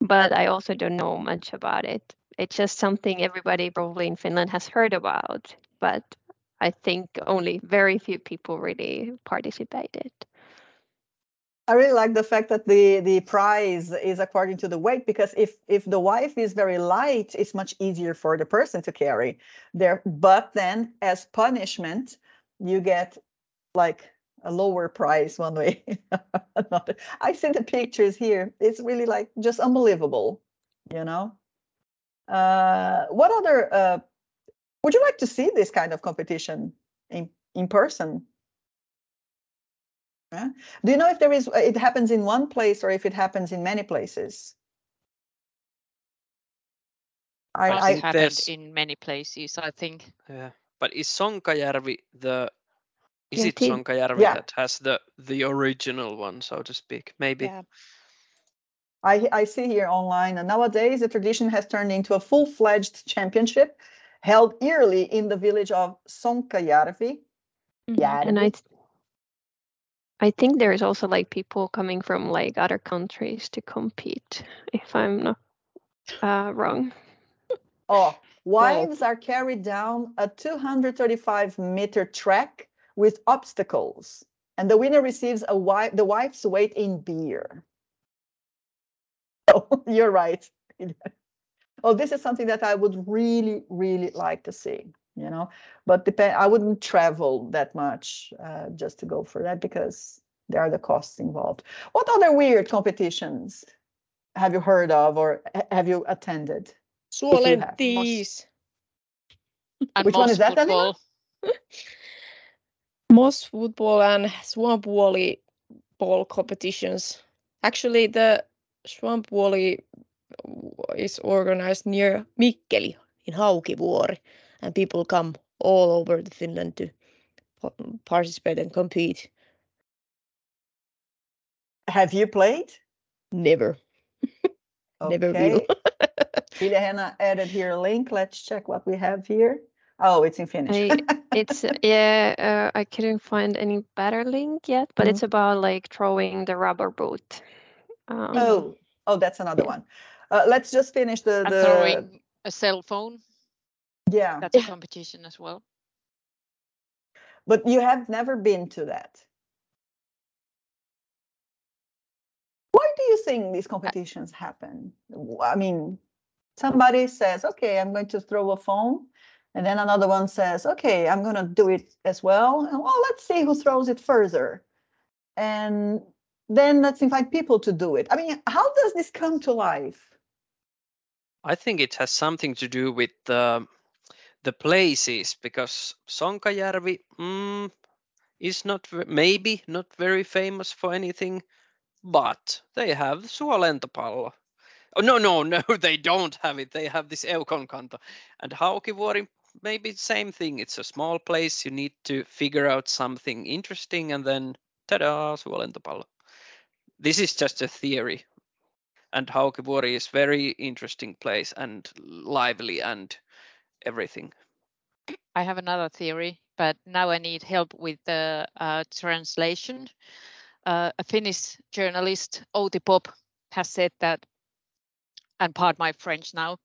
But I also don't know much about it. It's just something everybody probably in Finland has heard about, but I think only very few people really participated. I really like the fact that the the prize is according to the weight because if if the wife is very light, it's much easier for the person to carry there. But then, as punishment, you get like a lower price one way. I see the pictures here. It's really like just unbelievable, you know. Uh, what other? Uh, would you like to see this kind of competition in in person? Yeah. Do you know if there is it happens in one place or if it happens in many places? I, I happened there's... in many places, I think. Yeah, but is Sonkajärvi the is it Sonkajärvi yeah. that has the the original one, so to speak? Maybe. Yeah. I, I see here online, and nowadays the tradition has turned into a full-fledged championship held yearly in the village of Sonkajärvi. Mm-hmm. Yeah, and I I think there's also like people coming from like other countries to compete, if I'm not uh, wrong. Oh, wives are carried down a 235 meter track with obstacles, and the winner receives a wife the wife's weight in beer. Oh, you're right. oh, this is something that I would really, really like to see you know but depend i wouldn't travel that much uh, just to go for that because there are the costs involved. What other weird competitions have you heard of or ha- have you attended? you have. Suolentis. And Which one is that, Elina? football. Moss football and swamp volley ball competitions. Actually, the swamp volley w- is organized near Mikkeli in Haukivuori, and people come all over the Finland to participate and compete. Have you played? Never, never will. Okay. Hiljahenna added here a link. Let's check what we have here. Oh, it's in Finnish. I, it's yeah. Uh, I couldn't find any better link yet, but it's about like throwing the rubber boot. Um, oh, oh, that's another one. Uh, let's just finish the the throwing a cell phone. Yeah. That's a competition as well. But you have never been to that. Why do you think these competitions happen? I mean, somebody says, okay, I'm going to throw a phone. And then another one says, okay, I'm going to do it as well. And well, let's see who throws it further. And then let's invite people to do it. I mean, how does this come to life? I think it has something to do with the the places because Sonkajärvi mm, is not maybe not very famous for anything, but they have Suolentopallo. Oh no no no they don't have it. They have this Eukonkanto and Haukivuori maybe same thing. It's a small place. You need to figure out something interesting and then ta-da Suolentopallo. This is just a theory and Haukivuori is very interesting place and lively and everything. I have another theory, but now I need help with the uh, translation. Uh, a Finnish journalist, Outi Pop, has said that, and pardon my French now,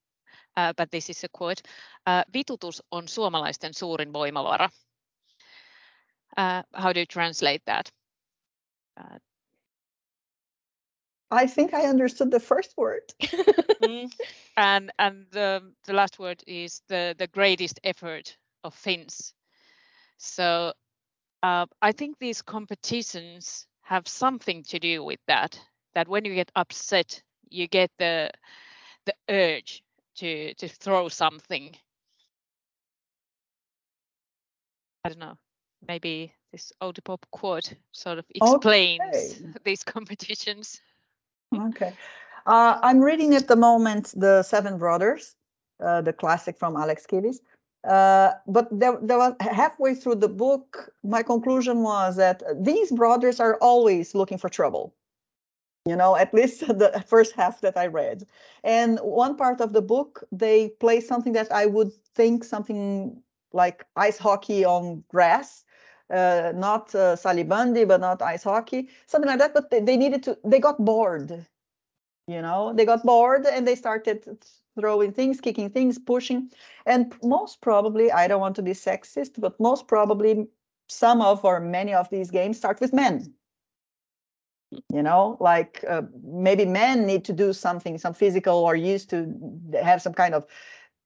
uh, but this is a quote, uh, vitutus on suomalaisten suurin voimavara. Uh, how do you translate that? I think I understood the first word. Mm. and and the, the last word is the the greatest effort of Finns. So uh, I think these competitions have something to do with that. That when you get upset, you get the the urge to to throw something. I don't know. Maybe this Pop quote sort of explains Okay. these competitions. Okay. Uh, I'm reading at the moment the Seven Brothers, uh, the classic from Aleksis Kivi. Uh, but there, there was halfway through the book, my conclusion was that these brothers are always looking for trouble. You know, at least the first half that I read. And one part of the book, they play something that I would think something like ice hockey on grass, uh, not uh, salibandi, but not ice hockey, something like that. But they, they needed to, they got bored. You know, they got bored and they started throwing things, kicking things, pushing. And most probably, I don't want to be sexist, but most probably some of or many of these games start with men. You know, like uh, maybe men need to do something, some physical or used to have some kind of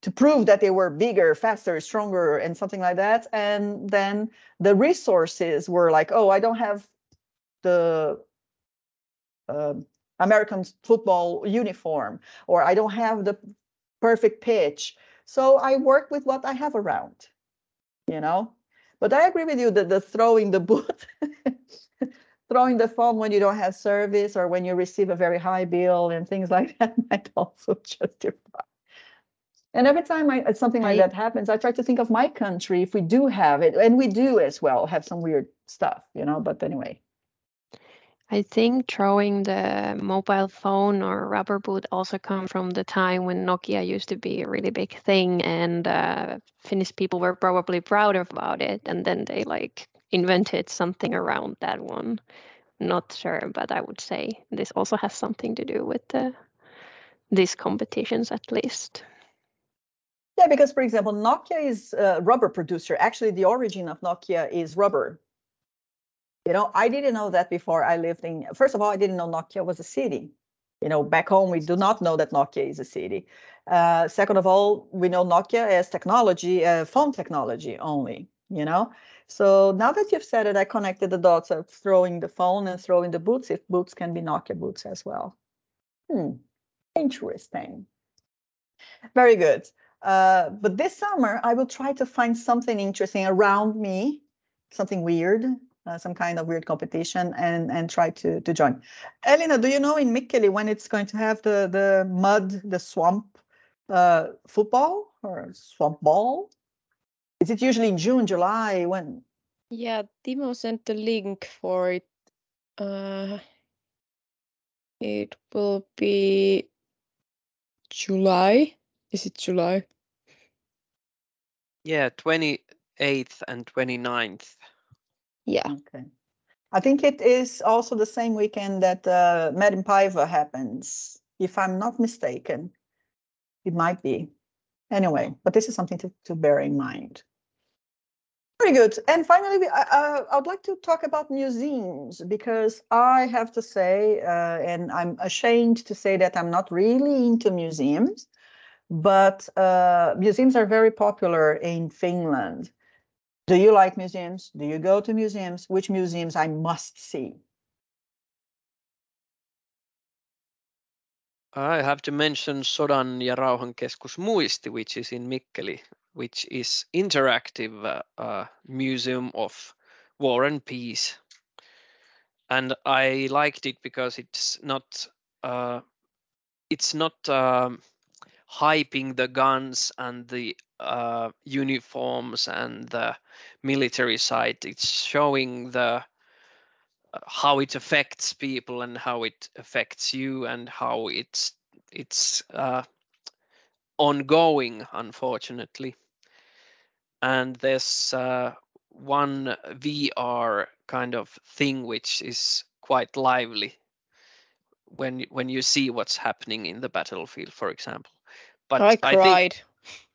to prove that they were bigger, faster, stronger, and something like that. And then the resources were like, oh, I don't have the uh, American football uniform, or I don't have the perfect pitch. So I work with what I have around, you know. But I agree with you that the throwing the boot, throwing the phone when you don't have service or when you receive a very high bill and things like that might also justify. And every time I, something like I- that happens, I try to think of my country if we do have it, and we do as well have some weird stuff, you know. But anyway, I think throwing the mobile phone or rubber boot also come from the time when Nokia used to be a really big thing, and uh, Finnish people were probably proud about it, and then they like invented something around that one. Not sure, but I would say this also has something to do with the these competitions at least. Yeah, because for example, Nokia is a rubber producer. Actually, the origin of Nokia is rubber. You know, I didn't know that before I lived in. First of all, I didn't know Nokia was a city. You know, back home we do not know that Nokia is a city. Uh, second of all, we know Nokia as technology, uh, phone technology only. you know? So now that you've said it, I connected the dots of throwing the phone and throwing the boots, if boots can be Nokia boots as well. Hmm, interesting. Very good. Uh, but this summer, I will try to find something interesting around me, something weird, uh, some kind of weird competition, and and try to to join. Elina, do you know in Mikkeli when it's going to have the the mud, the swamp uh, football or swamp ball? Is it usually in June, July? When? Yeah, Timo sent the link for it. Uh, it will be July. Is it July? Yeah, 28th and 29th. Yeah. Okay. I think it is also the same weekend that uh, Med in Paiva happens, if I'm not mistaken. It might be. Anyway, but this is something to, to bear in mind. Very good. And finally, we, uh, I would like to talk about museums because I have to say, uh, and I'm ashamed to say that I'm not really into museums, but uh, museums are very popular in Finland. Do you like museums? Do you go to museums? Which museums I must see? I have to mention Sodan ja Rauhan keskus Muisti, which is in Mikkeli, which is interactive uh, uh, museum of war and peace. And I liked it because it's not uh, it's not um, hyping the guns and the uh, uniforms and the military side. It's showing the uh, how it affects people and how it affects you and how it's it's uh, ongoing, unfortunately. And there's uh, one VR kind of thing which is quite lively when when you see what's happening in the battlefield, for example. But I I think, cried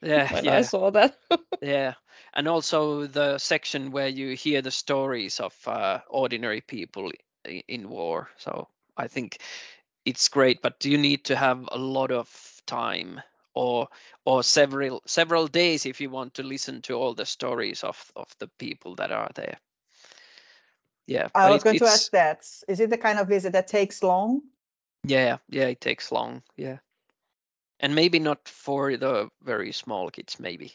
yeah, when yeah. I saw that. Yeah, and also the section where you hear the stories of uh, ordinary people in war. So I think it's great, but you need to have a lot of time or or several several days if you want to listen to all the stories of of the people that are there. Yeah, I was it- going to ask that. Is it the kind of visit that takes long? Yeah, yeah, it takes long. Yeah, and maybe not for the very small kids. Maybe.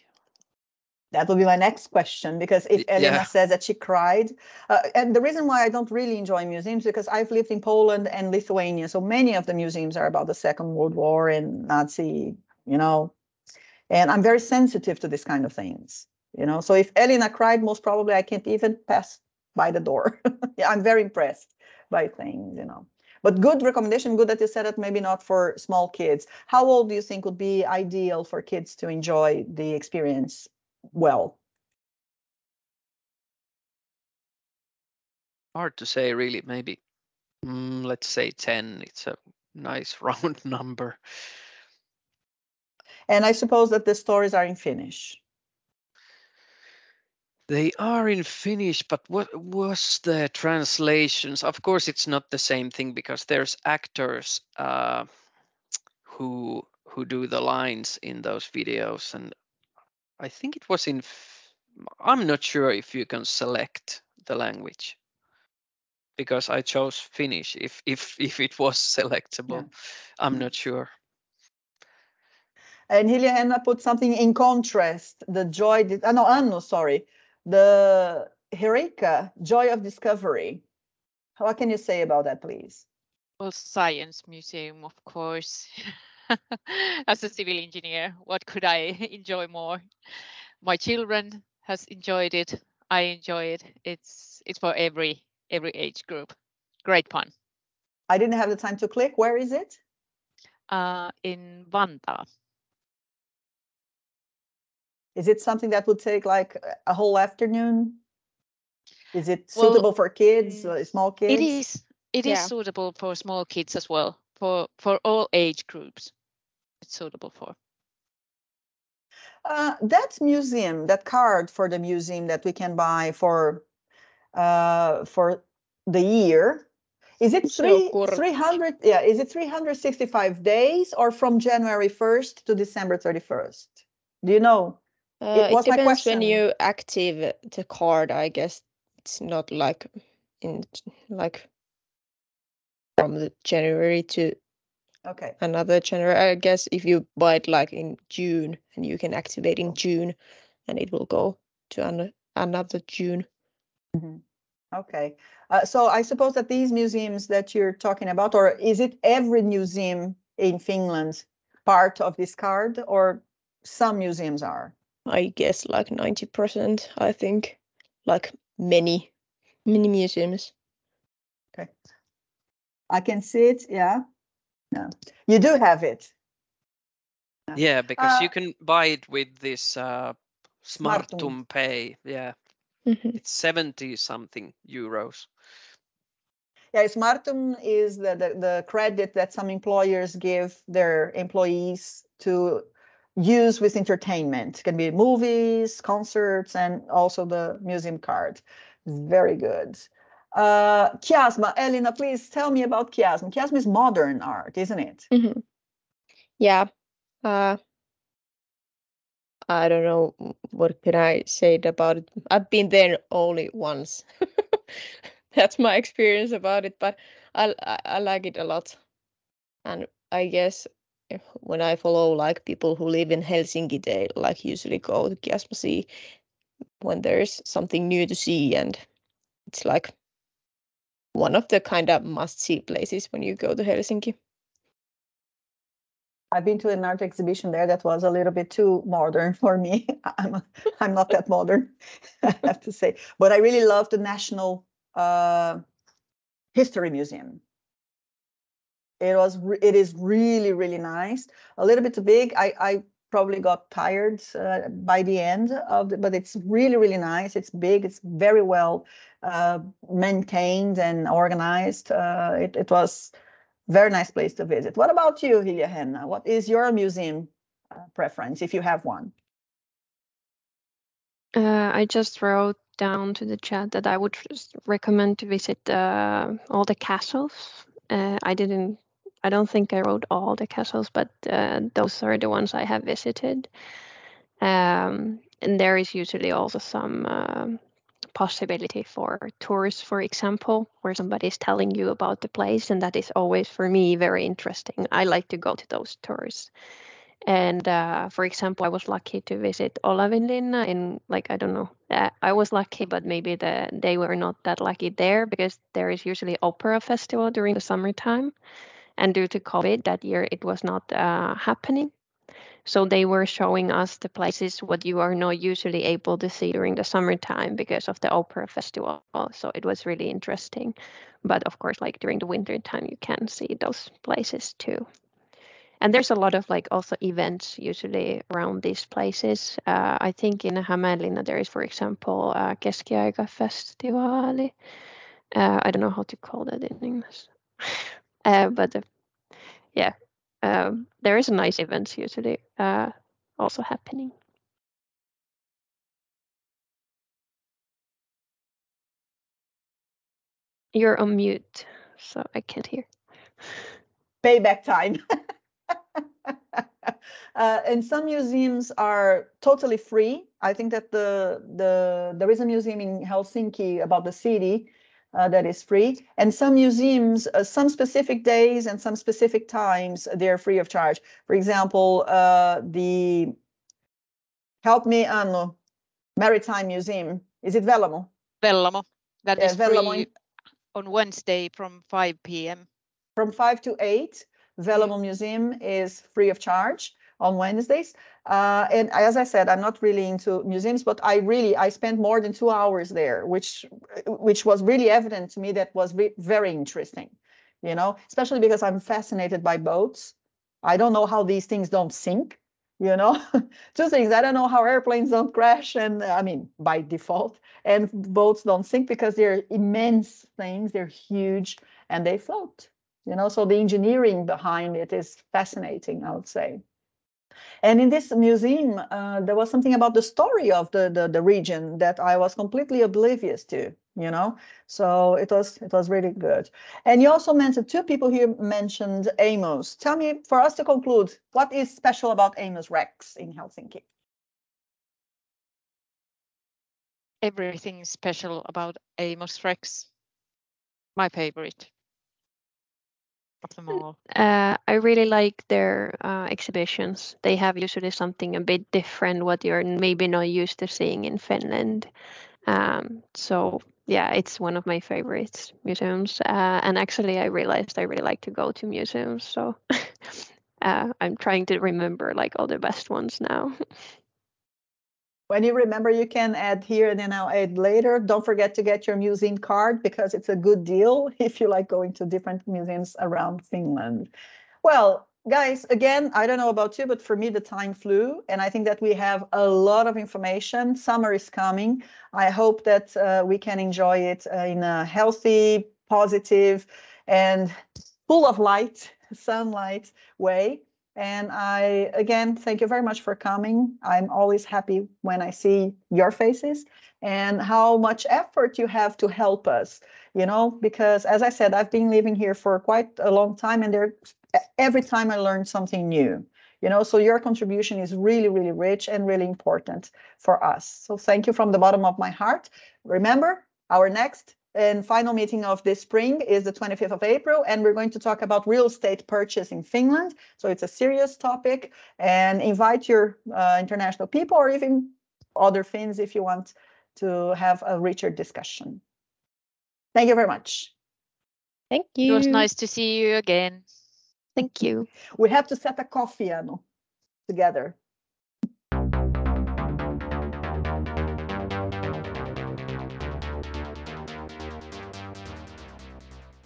That will be my next question because if Elina yeah. says that she cried, uh, and the reason why I don't really enjoy museums because I've lived in Poland and Lithuania, so many of the museums are about the Second World War and Nazi, you know, and I'm very sensitive to this kind of things, you know. So if Elina cried, most probably I can't even pass by the door. yeah, I'm very impressed by things, you know. But good recommendation, good that you said it, maybe not for small kids. How old do you think would be ideal for kids to enjoy the experience well? Hard to say, really. Maybe, mm, let's say ten. It's a nice round number. And I suppose that the stories are in Finnish. They are in Finnish, but what was the translations? Of course, it's not the same thing because there's actors uh, who who do the lines in those videos, and I think it was in. I'm not sure if you can select the language because I chose Finnish. If if if it was selectable, I'm Mm. not sure. And Hiljahenna put something in contrast, the joy, di- uh, no, Anu, sorry, the Heureka, joy of discovery. What can you say about that, please? Well, science museum, of course. As a civil engineer, what could I enjoy more? My children has enjoyed it. I enjoy it. It's it's for every every age group. Great fun. I didn't have the time to click. Where is it? Uh, in Vantaa. Is it something that would take like a- a whole afternoon? Is it Well, suitable for kids, mm, uh, small kids? It is it is Yeah. suitable for small kids as well. For for all age groups. It's suitable for. Uh, that museum, that card for the museum that we can buy for uh, for the year, is it three three hundred? Yeah, is it three hundred sixty-five days or from January first to December thirty-first? Do you know? Uh, it was my depends when you active the card. I guess it's not like in like from the January to Okay. another January. I guess if you buy it like in June and you can activate in June, and it will go to an, another June. Okay. Uh, so I suppose that these museums that you're talking about, or is it every museum in Finland part of this card, or some museums are? I guess like ninety percent. I think like many many museums. Okay. I can see it. Yeah. No, you do have it. Yeah, because you Uh, can buy it with this uh, Smartum. Smartum Pay. Yeah, Mhm. it's 70 something euros. Yeah, Smartum is the, the, the credit that some employers give their employees to use with entertainment. It can be movies, concerts, and also the museum card. Very good. Uh, Kiasma, Elina, please tell me about Kiasma. Kiasma is modern art, isn't it? Mhm. Yeah. Uh, I don't know what can I say about it. I've been there only once. That's my experience about it, but I, I I like it a lot. And I guess when I follow like people who live in Helsinki, they like usually go to Kiasma Sea when there's something new to see, and it's like one of the kind of must see places when you go to Helsinki. I've been to an art exhibition there that was a little bit too modern for me. I'm I'm not that modern, I have to say. But I really love the National uh, History Museum. It was it is really really nice. A little bit too big. I I probably got tired uh, by the end of the, but it's really really nice. It's big. It's very well uh, maintained and organized. Uh, it it was very nice place to visit. What about you, Hiljahenna? What is your museum uh, preference, if you have one? Uh, I just wrote down to the chat that I would recommend to visit uh, all the castles. I didn't, I don't think I wrote all the castles, but uh, those are the ones I have visited. Um, and there is usually also some um possibility for tours, for example, where somebody is telling you about the place, and that is always for me very interesting. I like to go to those tours. And uh, for example, I was lucky to visit Olavinlinna in like I don't know. Uh, I was lucky, but maybe the they were not that lucky there because there is usually opera festival during the summertime, and due to COVID that year it was not uh, happening. So they were showing us the places what you are not usually able to see during the summertime because of the opera festival. So it was really interesting. But of course, like during the winter time, you can see those places too and there's a lot of like also events usually around these places. Uh, I think in Hämeenlinna there is, for example, uh, Keskiaikafestivaali. Uh, I don't know how to call that in English, uh, but uh, yeah, um, there is a nice events usually uh, also happening. You're on mute, so I can't hear. Payback time. uh, and some museums are totally free. I think that the the there is a museum in Helsinki about the city uh, that is free, and some museums, uh, some specific days and some specific times, they're free of charge. For example, uh, the Help Me Anu Maritime Museum. Is it Vellamo? Vellamo. That Yeah, is Vellamo free on Wednesday from 5 p.m. from 5 to 8 Vellamo museum is free of charge on wednesdays uh, and as i said i'm not really into museums but i really i spent more than two hours there which which was really evident to me that was ve- very interesting you know especially because i'm fascinated by boats. I don't know how these things don't sink you know? Two things i don't know how airplanes don't crash and i mean by default and boats don't sink because they're immense things they're huge and they float you know? So the engineering behind it is fascinating i would say and in this museum uh, there was something about the story of the, the the region that i was completely oblivious to you know so it was it was really good and you also mentioned two people here mentioned amos tell me for us to conclude what is special about amos rex in helsinki everything is special about Amos Rex? My favorite. Uh, I really like their uh, exhibitions. They have usually something a bit different what you're maybe not used to seeing in Finland. Um, so yeah, it's one of my favorite museums. Uh, and actually, I realized I really like to go to museums. So uh, I'm trying to remember like all the best ones now. When you remember, you can add here and then I'll add later. Don't forget to get your museum card because it's a good deal if you like going to different museums around Finland. Well, guys, again, I don't know about you, but for me, the time flew. And I think that we have a lot of information. Summer is coming. I hope that uh, we can enjoy it uh, in a healthy, positive, and full of light, sunlight way. And I, again, thank you very much for coming. I'm always happy when I see your faces and how much effort you have to help us, you know, because as I said, I've been living here for quite a long time and there, every time I learn something new, you know, so your contribution is really, really rich and really important for us. So thank you from the bottom of my heart. Remember, our next and final meeting of this spring is the 25th of April, and we're going to talk about real estate purchase in Finland. So it's a serious topic, and invite your uh, international people or even other Finns if you want to have a richer discussion. Thank you very much. Thank you. It was nice to see you again. Thank you. We have to set a coffee, Anu, together.